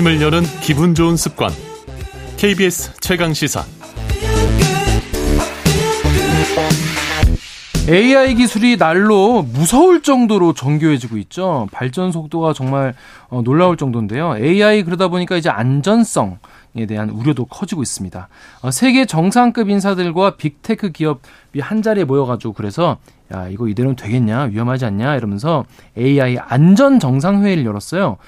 아침을 여는 기분 좋은 습관. KBS 최강 시사. AI 기술이 날로 무서울 정도로 정교해지고 있죠. 발전 속도가 정말 어, 놀라울 정도인데요. AI 그러다 보니까 이제 안전성 에 대한 우려도 커지고 있습니다. 어, 세계 정상급 인사들과 빅테크 기업이 한 자리에 모여가지고 그래서 야 이거 이대로는 되겠냐 위험하지 않냐 이러면서 AI 안전 정상회의를 열었어요.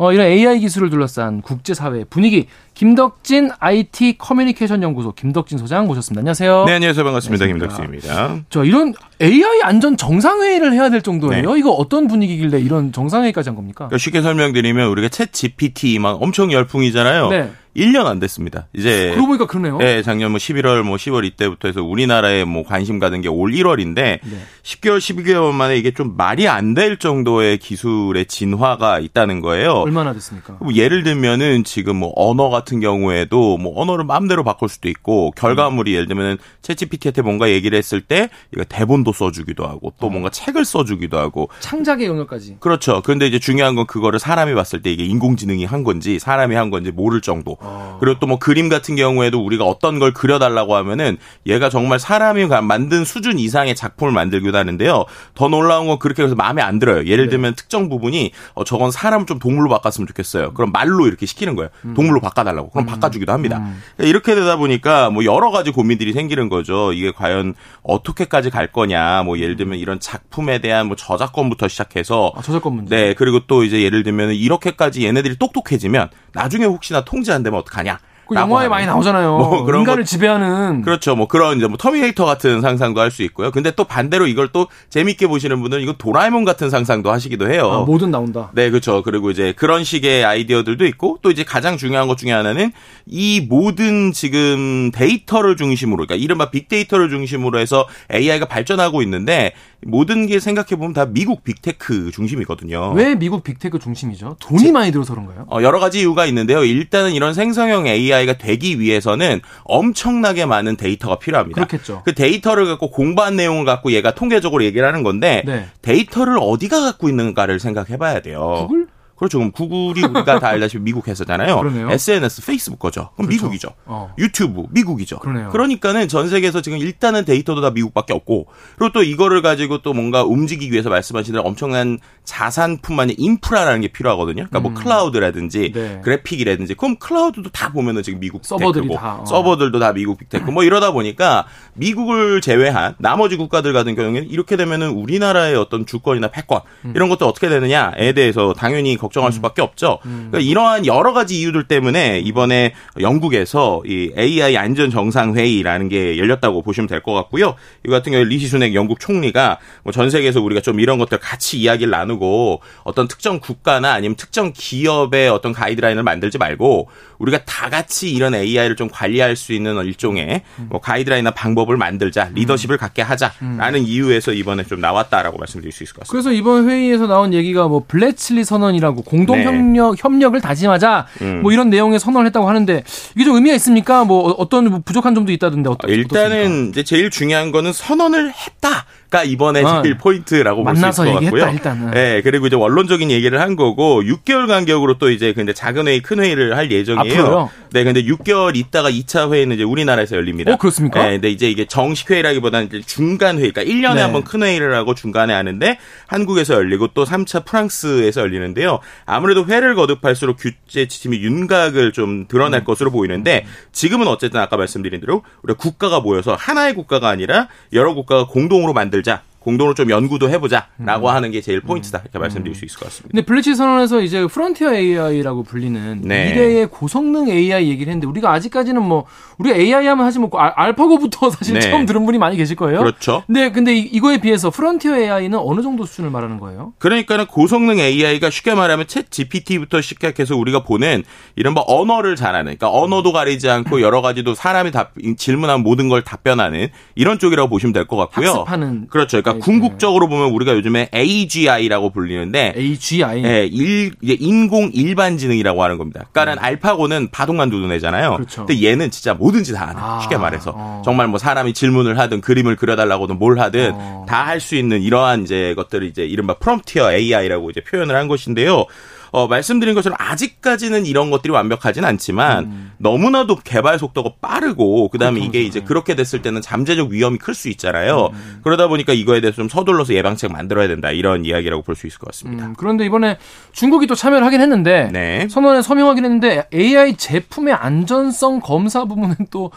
어, 이런 AI 기술을 둘러싼 국제사회 분위기 김덕진 IT 커뮤니케이션 연구소 김덕진 소장 모셨습니다. 안녕하세요. 네, 안녕하세요. 반갑습니다. 김덕진입니다. 저 이런 AI 안전 정상회의를 해야 될 정도예요. 네. 이거 어떤 분위기길래 이런 정상회의까지 한 겁니까? 그러니까 쉽게 설명드리면 우리가 챗 GPT 막 엄청 열풍이잖아요. 네. 1년 안 됐습니다. 이제 그러고 보니까 그러네요. 네, 작년 뭐 11월 뭐 10월 이때부터 해서 우리나라에 뭐 관심 가는 게 올 1월인데 네. 10개월 12개월 만에 이게 좀 말이 안 될 정도의 기술의 진화가 있다는 거예요. 얼마나 됐습니까? 뭐 예를 들면은 지금 뭐 언어 같은 경우에도 뭐 언어를 마음대로 바꿀 수도 있고 결과물이 음. 예를 들면은 챗GPT한테 뭔가 얘기를 했을 때 이거 대본도 써주기도 하고 또 어. 뭔가 책을 써주기도 하고 창작의 영역까지. 그렇죠. 그런데 이제 중요한 건 그거를 사람이 봤을 때 이게 인공지능이 한 건지 사람이 한 건지 모를 정도. 어. 그리고 또 뭐 그림 같은 경우에도 우리가 어떤 걸 그려달라고 하면은 얘가 정말 사람이 만든 수준 이상의 작품을 만들기도 하는데요. 더 놀라운 건 그렇게 해서 마음에 안 들어요. 예를 네. 들면 특정 부분이 어 저건 사람 좀 동물로 바꿨으면 좋겠어요. 그럼 말로 이렇게 시키는 거예요. 음. 동물로 바꿔달라 고. 그럼 음. 바꿔주기도 합니다. 음. 이렇게 되다 보니까 뭐 여러 가지 고민들이 생기는 거죠. 이게 과연 어떻게까지 갈 거냐. 뭐 예를 들면 이런 작품에 대한 뭐 저작권부터 시작해서 아, 저작권 문제. 네 그리고 또 이제 예를 들면 이렇게까지 얘네들이 똑똑해지면 나중에 혹시나 통제 안 되면 어떡하냐. 그 영화에 많이 나오잖아요. 뭐 그런 인간을 것, 지배하는. 그렇죠. 뭐 그런 이제 뭐 터미네이터 같은 상상도 할 수 있고요. 근데 또 반대로 이걸 또 재밌게 보시는 분은 이거 도라에몽 같은 상상도 하시기도 해요. 아, 뭐든 나온다. 네, 그렇죠. 그리고 이제 그런 식의 아이디어들도 있고 또 이제 가장 중요한 것 중에 하나는 이 모든 지금 데이터를 중심으로 그러니까 이른바 빅데이터를 중심으로 해서 AI가 발전하고 있는데 모든 게 생각해 보면 다 미국 빅테크 중심이거든요. 왜 미국 빅테크 중심이죠? 돈이 제, 많이 들어서 그런가요? 어, 여러 가지 이유가 있는데요. 일단은 이런 생성형 AI가 되기 위해서는 엄청나게 많은 데이터가 필요합니다. 그렇겠죠. 그 데이터를 갖고 공부한 내용을 갖고 얘가 통계적으로 얘기를 하는 건데 네. 데이터를 어디가 갖고 있는가를 생각해 봐야 돼요. 구글? 그렇죠. 그럼 구글이 우리가 다 알다시피 미국 회사잖아요. 그러네요. SNS, 페이스북 거죠. 그럼 그렇죠. 미국이죠. 어. 유튜브, 미국이죠. 그러네요. 그러니까는 전 세계에서 지금 일단은 데이터도 다 미국밖에 없고, 그리고 또 이거를 가지고 또 뭔가 움직이기 위해서 말씀하신 대로 엄청난 자산뿐만 아니라 인프라라는 게 필요하거든요. 그러니까 뭐 음. 클라우드라든지 네. 그래픽이라든지, 그럼 클라우드도 다 보면은 지금 미국 서버들이 빅테크고, 다, 어. 서버들도 다 미국 빅테크. 뭐 이러다 보니까 미국을 제외한 나머지 국가들 같은 경우에는 이렇게 되면은 우리나라의 어떤 주권이나 패권 음. 이런 것도 어떻게 되느냐에 대해서 당연히 걱 정할 음. 수밖에 없죠. 음. 그러니까 이러한 여러 가지 이유들 때문에 이번에 영국에서 이 AI 안전 정상 회의라는 게 열렸다고 보시면 될 것 같고요. 이 같은 경우에 리시 수낵 영국 총리가 뭐 전 세계에서 우리가 좀 이런 것들 같이 이야기를 나누고 어떤 특정 국가나 아니면 특정 기업의 어떤 가이드라인을 만들지 말고 우리가 다 같이 이런 AI를 좀 관리할 수 있는 일종의 뭐 가이드라인이나 방법을 만들자, 리더십을 갖게 하자라는 이유에서 이번에 좀 나왔다라고 말씀드릴 수 있을 것 같습니다. 그래서 이번 회의에서 나온 얘기가 뭐 블레츨리 선언이라고 공동 네. 협력 협력을 다짐하자 음. 뭐 이런 내용의 선언을 했다고 하는데 이게 좀 의미가 있습니까? 뭐 어떤 부족한 점도 있다던데 어떻, 일단은 어떻습니까? 이제 제일 중요한 거는 선언을 했다. 가 이번에 어. 제일 포인트라고 볼 수 있을 것 같고요. 일단은. 네, 그리고 이제 원론적인 얘기를 한 거고 6개월 간격으로 또 이제 근데 작은 회의, 큰 회의를 할 예정이에요. 앞으로요? 네, 근데 6개월 있다가 2차 회의는 이제 우리나라에서 열립니다. 어, 그렇습니까? 네, 근데 이제 이게 정식 회의라기보다는 이제 중간 회의, 그러니까 1년에 네. 한번 큰 회의를 하고 중간에 하는데 한국에서 열리고 또 3차 프랑스에서 열리는데요. 아무래도 회를 거듭할수록 규제 지침이 윤곽을 좀 드러날 음. 것으로 보이는데 지금은 어쨌든 아까 말씀드린 대로 우리 가 국가가 모여서 하나의 국가가 아니라 여러 국가가 공동으로 만들 자. 공동으로 좀 연구도 해보자라고 음. 하는 게 제일 포인트다 이렇게 음. 말씀드릴 수 있을 것 같습니다. 근데 블레츨리 선언에서 이제 frontier AI라고 불리는 네. 미래의 고성능 AI 얘기를 했는데 우리가 아직까지는 뭐 우리가 AI 하면 하지 뭐 알파고부터 사실 네. 처음 들은 분이 많이 계실 거예요. 그렇죠. 근데 근데 이거에 비해서 frontier AI는 어느 정도 수준을 말하는 거예요? 그러니까는 고성능 AI가 쉽게 말하면 챗 GPT부터 시작해서 우리가 보는 이런 뭐 언어를 잘하는 그러니까 언어도 가리지 않고 여러 가지도 사람이 답 질문한 모든 걸 답변하는 이런 쪽이라고 보시면 될 것 같고요. 학습하는 그렇죠. 그러니까 그러니까 궁극적으로 보면 우리가 요즘에 AGI라고 불리는데 AGI 예, 일, 인공 일반 지능이라고 하는 겁니다. 그러니까는 음. 알파고는 바둑만 두드내잖아요. 그렇죠. 근데 얘는 진짜 뭐든지 다 하는 아, 쉽게 말해서 어. 정말 뭐 사람이 질문을 하든 그림을 그려달라고든 뭘 하든 어. 다할 수 있는 이러한 이제 것들을 이제 이른바 프롬티어 AI라고 이제 표현을 한 것인데요. 어, 말씀드린 것처럼 아직까지는 이런 것들이 완벽하진 않지만 음. 너무나도 개발 속도가 빠르고 그다음에 이게 이제 그렇게 됐을 때는 잠재적 위험이 클 수 있잖아요. 음. 그러다 보니까 이거에 대해서 좀 서둘러서 예방책 만들어야 된다 이런 이야기라고 볼 수 있을 것 같습니다. 음, 그런데 이번에 중국이 또 참여를 하긴 했는데 네. 선언에 서명하긴 했는데 AI 제품의 안전성 검사 부분은 또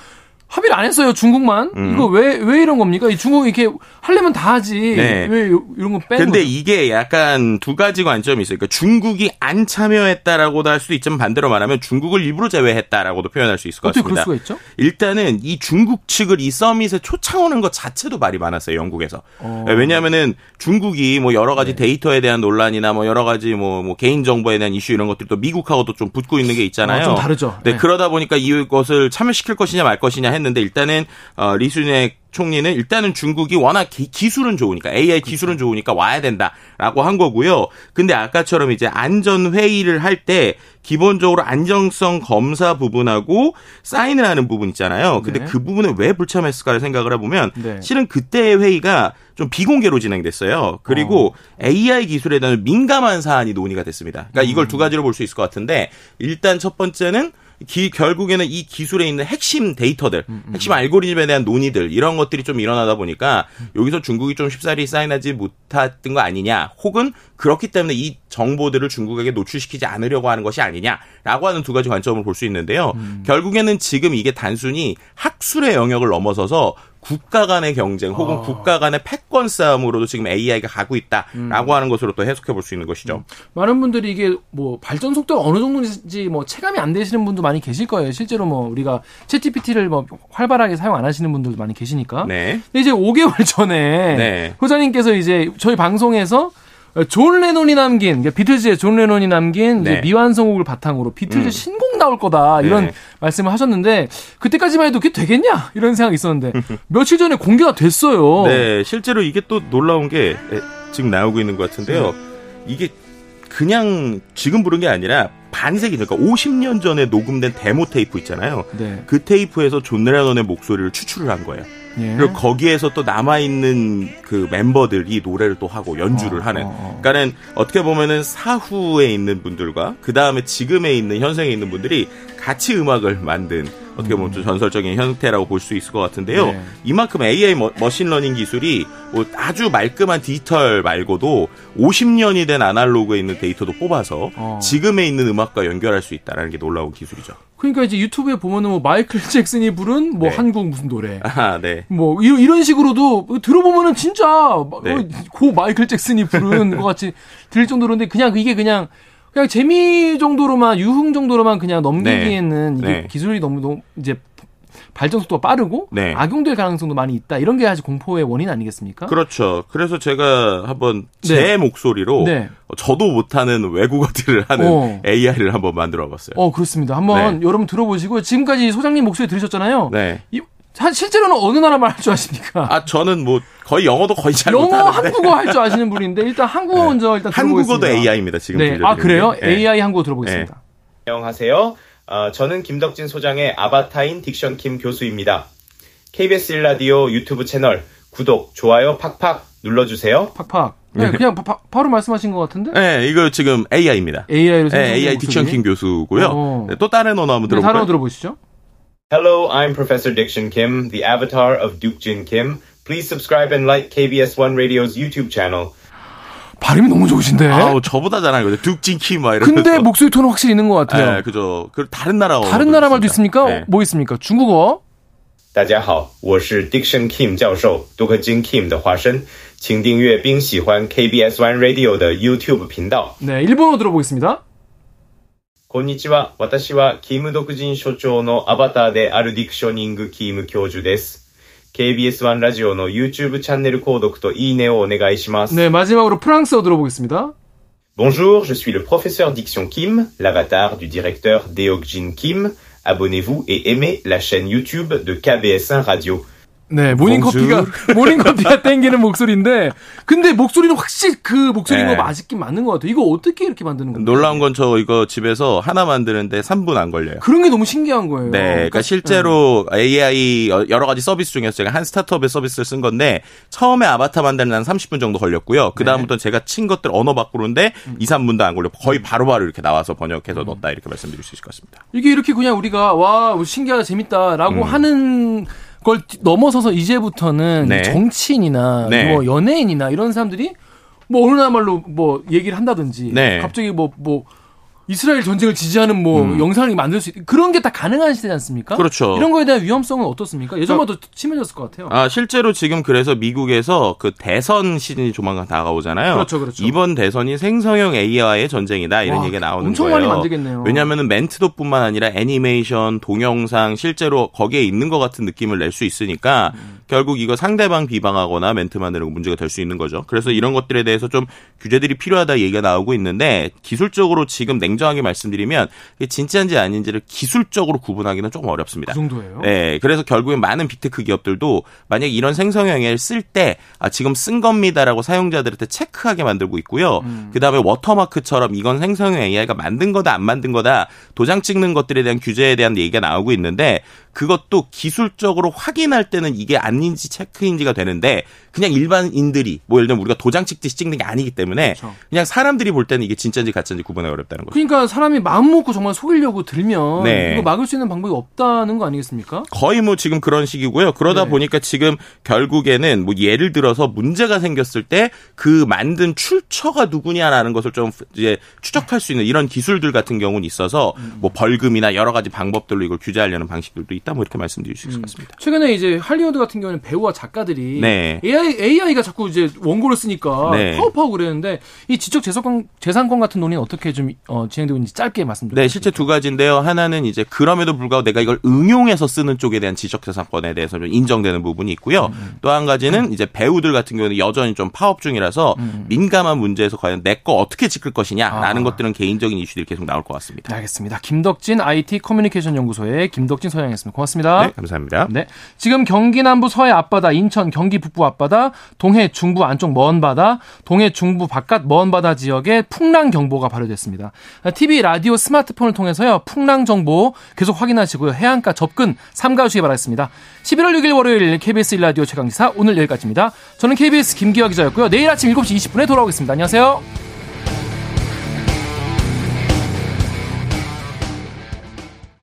합의를 안 했어요 중국만 음. 이거 왜 왜 이런 겁니까? 이 중국이 이렇게 하려면 다 하지 네. 왜 요- 이런 거 빼는 근데 거죠? 이게 약간 두 가지 관점이 있어요. 그러니까 중국이 안 참여했다라고도 할 수도 있지만 반대로 말하면 중국을 일부러 제외했다라고도 표현할 수 있을 것 어떻게 그럴 같습니다. 수가 있죠? 일단은 이 중국 측을 이 서밋에 초청하는 것 자체도 말이 많았어요, 영국에서. 어. 왜냐하면은 중국이 뭐 여러 가지 네. 데이터에 대한 논란이나 뭐 여러 가지 뭐, 뭐 개인 정보에 대한 이슈 이런 것들도 미국하고도 좀 붙고 있는 게 있잖아요. 어, 좀 다르죠. 네, 네. 그러다 보니까 이것을 참여시킬 것이냐 말 것이냐 했 는데 일단은 어, 리순의 총리는 일단은 중국이 워낙 기, 기술은 좋으니까 AI 기술은 좋으니까 와야 된다라고 한 거고요. 근데 아까처럼 이제 안전 회의를 할 때 기본적으로 안정성 검사 부분하고 사인을 하는 부분 있잖아요. 근데 네. 그 부분에 왜 불참했을까를 생각을 해보면 네. 실은 그때의 회의가 좀 비공개로 진행됐어요. 그리고 AI 기술에 대한 민감한 사안이 논의가 됐습니다. 그러니까 이걸 두 가지로 볼 수 있을 것 같은데 일단 첫 번째는 기- 결국에는 이 기술에 있는 핵심 데이터들, 핵심 알고리즘에 대한 논의들 이런 것들이 좀 일어나다 보니까 여기서 중국이 좀 쉽사리 사인하지 못했던 거 아니냐, 혹은 그렇기 때문에 이 정보들을 중국에게 노출시키지 않으려고 하는 것이 아니냐라고 하는 두 가지 관점을 볼 수 있는데요. 결국에는 지금 이게 단순히 학술의 영역을 넘어서서 국가 간의 경쟁 혹은 국가 간의 패권 싸움으로도 지금 AI가 가고 있다라고 하는 것으로 또 해석해 볼 수 있는 것이죠. 많은 분들이 이게 뭐 발전 속도가 어느 정도인지 뭐 체감이 안 되시는 분도 많이 계실 거예요. 실제로 뭐 우리가 챗GPT를 뭐 활발하게 사용 안 하시는 분들도 많이 계시니까. 네. 근데 이제 5개월 전에 네. 소장님께서 이제 저희 방송에서 존 레논이 남긴 비틀즈의 존 레논이 남긴 네. 미완성곡을 바탕으로 비틀즈 음. 신곡 나올 거다 이런 네. 말씀을 하셨는데 그때까지만 해도 그게 되겠냐 이런 생각이 있었는데 며칠 전에 공개가 됐어요. 네, 실제로 이게 또 놀라운 게 에, 지금 나오고 있는 것 같은데요. 이게 그냥 지금 부른 게 아니라 반세기 그러니까 50년 전에 녹음된 데모 테이프 있잖아요. 네. 그 테이프에서 존 레논의 목소리를 추출을 한 거예요. 예. 그리고 거기에서 또 남아 있는 그 멤버들이 노래를 또 하고 연주를 어, 하는. 어, 어. 그러니까는 어떻게 보면은 사후에 있는 분들과 그 다음에 지금에 있는 현생에 있는 분들이 같이 음악을 만든 어떻게 보면 좀 전설적인 형태라고 볼 수 있을 것 같은데요. 네. 이만큼 AI 머, machine learning 기술이 뭐 아주 말끔한 디지털 말고도 50년이 된 아날로그에 있는 데이터도 뽑아서 어. 지금에 있는 음악과 연결할 수 있다라는 게 놀라운 기술이죠. 그러니까 이제 유튜브에 보면은 뭐 마이클 잭슨이 부른 뭐 네. 한국 무슨 노래 아, 네. 뭐 이런, 이런 식으로도 들어보면은 진짜 네. 어, 고 마이클 잭슨이 부른 것 같이 들릴 정도로인데 그냥 이게 그냥 그냥 재미 정도로만 유흥 정도로만 그냥 넘기기에는 이게 네. 기술이 너무 너무 이제 발전 속도가 빠르고 네. 악용될 가능성도 많이 있다 이런 게 아직 공포의 원인 아니겠습니까? 그렇죠. 그래서 제가 한번 제 네. 목소리로 네. 저도 못하는 외국어들을 하는 어. AI를 한번 만들어 봤어요. 어 그렇습니다. 한번 여러분 들어보시고 지금까지 소장님 목소리 들으셨잖아요. 네. 이, 사- 실제로는 어느 나라 말 할 줄 아십니까? 아, 저는 뭐 거의 영어도 거의 잘 영어, 못하는데 한국어 할 줄 아시는 분인데 일단 한국어 먼저 일단 한국어도 들어보겠습니다. AI입니다. 지금 네. 들려드리는 아 그래요? 게. 네. AI 한국어 들어보겠습니다. 안녕하세요. 어, 저는 김덕진 소장의 아바타인 딕션 킴 교수입니다. KBS 1라디오 유튜브 채널 구독, 좋아요 팍팍 눌러주세요. 팍팍. 네, 그냥 바, 로 말씀하신 것 같은데? 네, 이거 지금 AI입니다. AI로 네, AI 딕션 킹 교수고요. 어. 네, 또 다른 언어 한번 네, 다른 들어볼까요? 거 들어보시죠. Hello, I'm Professor Diction Kim, the avatar of Duke Jin Kim. Please subscribe and like KBS One Radio's YouTube channel. 발음이 너무 좋으신데. 아우, 저보다 잘하는 거죠. 둑진키 막 이러면서. 근데 목소리 톤은 확실히 있는 것 같아요. 네, 그죠. 그 다른 나라 언어 다른 나라 말도 있습니까? 네. 뭐 있습니까? 중국어. 大家好，我是 Diction Kim 教授，杜克金 Kim 的化身，请订阅并喜欢 KBS One Radio 的 YouTube 频道。 네, 일본어 들어보겠습니다. こんにちは。私はキム独人所長のアバターであるディクショニングキーム教授です。KBS1 ラジオの YouTube チャンネル購読といいねをお願いします。 네, 마지막으로 프랑스어 들어보겠습니다. Bonjour, je suis le professeur Diction Kim, l'avatar du directeur Deokjin Kim. Abonnez-vous et aimez la chaîne YouTube de KBS1 Radio. 네, 모닝커피가, 모닝커피가 땡기는 목소리인데, 근데 목소리는 확실히 그 목소리인 네. 거 맞긴 맞는 것 같아요. 이거 어떻게 이렇게 만드는 건가요? 놀라운 건 저 이거 집에서 하나 만드는데 3분 안 걸려요. 그런 게 너무 신기한 거예요. 네, 그러니까 실제로 AI 여- 여러 가지 서비스 중에서 제가 한 스타트업의 서비스를 쓴 건데 처음에 아바타 만드는 한 30분 정도 걸렸고요. 그 다음부터 는 제가 친 것들 언어 바꾸는데 2, 3분도 안 걸려. 거의 바로 바로 이렇게 나와서 번역해서 넣었다 이렇게 말씀드릴 수 있을 것 같습니다. 이게 이렇게 그냥 우리가 와뭐 신기하다 재밌다라고 음. 하는 걸 넘어서서 이제부터는 네. 정치인이나 네. 뭐 연예인이나 이런 사람들이 뭐 어느 나라말로 뭐 얘기를 한다든지 네. 갑자기 뭐뭐 이스라엘 전쟁을 지지하는 뭐 영상을 만들 수 있, 그런 게 다 가능한 시대지 않습니까? 음. 그렇죠. 이런 거에 대한 위험성은 어떻습니까? 예전보다 더 심해졌을 것 같아요. 아, 실제로 지금 그래서 미국에서 그 대선 시즌이 조만간 다가오잖아요. 그렇죠, 그렇죠. 이번 대선이 생성형 AI와의 전쟁이다 이런 와, 얘기가 나오는 엄청 거예요. 많이 만들겠네요. 왜냐하면 멘트도뿐만 아니라 애니메이션, 동영상 실제로 거기에 있는 것 같은 느낌을 낼 수 있으니까 음. 결국 이거 상대방 비방하거나 멘트 만드는 거 문제가 될 수 있는 거죠. 그래서 이런 것들에 대해서 좀 규제들이 필요하다 얘기가 나오고 있는데 기술적으로 지금 냉정하게 말씀드리면 진짜인지 아닌지를 기술적으로 구분하기는 조금 어렵습니다. 그 정도예요. 네, 그래서 결국엔 많은 빅테크 기업들도 만약 이런 생성형 AI를 쓸때 아, 지금 쓴 겁니다라고 사용자들한테 체크하게 만들고 있고요. 음. 그 다음에 워터마크처럼 이건 생성형 AI가 만든 거다 안 만든 거다 도장 찍는 것들에 대한 규제에 대한 얘기가 나오고 있는데 그것도 기술적으로 확인할 때는 이게 아닌지 체크인지가 되는데 그냥 일반인들이 뭐 예를 들면 우리가 도장 찍듯이 찍는 게 아니기 때문에 그렇죠. 그냥 사람들이 볼 때는 이게 진짜인지 가짜인지 구분하기 어렵다는 거죠. 그러니까 사람이 마음 먹고 정말 속이려고 들면 네. 이거 막을 수 있는 방법이 없다는 거 아니겠습니까? 거의 뭐 지금 그런 식이고요. 그러다 네. 보니까 지금 결국에는 뭐 예를 들어서 문제가 생겼을 때 그 만든 출처가 누구냐라는 것을 좀 이제 추적할 수 있는 이런 기술들 같은 경우는 있어서 음. 뭐 벌금이나 여러 가지 방법들로 이걸 규제하려는 방식들도 있 다. 뭐 이렇게 말씀드릴 수 있을 것 같습니다. 최근에 이제 할리우드 같은 경우는 배우와 작가들이 네. AI, AI가 자꾸 이제 원고를 쓰니까 네. 파업하고 그랬는데 이 지적 재산권, 재산권 같은 논의는 어떻게 좀 어, 진행되고 있는지 짧게 말씀드릴게요. 네, 실제 두 가지인데요. 하나는 이제 그럼에도 불구하고 내가 이걸 응용해서 쓰는 쪽에 대한 지적 재산권에 대해서 좀 인정되는 부분이 있고요. 음, 또한 가지는 이제 배우들 같은 경우는 여전히 좀 파업 중이라서 민감한 문제에서 과연 내 거 어떻게 지킬 것이냐라는 음. 아. 것들은 개인적인 이슈들이 계속 나올 것 같습니다. 네, 알겠습니다. 김덕진 IT 커뮤니케이션 연구소의 김덕진 소장이었습니다. 고맙습니다. 네, 감사합니다. 네. 지금 경기 남부 서해 앞바다, 인천 경기 북부 앞바다, 동해 중부 안쪽 먼 바다, 동해 중부 바깥 먼 바다 지역에 풍랑 경보가 발효됐습니다. TV, 라디오, 스마트폰을 통해서요. 풍랑 정보 계속 확인하시고요. 해안가 접근 삼가주시기 바라겠습니다. 11월 6일 월요일 KBS 1라디오 최강지사 오늘 여기까지입니다. 저는 KBS 김기화 기자였고요. 내일 아침 7시 20분에 돌아오겠습니다. 안녕하세요.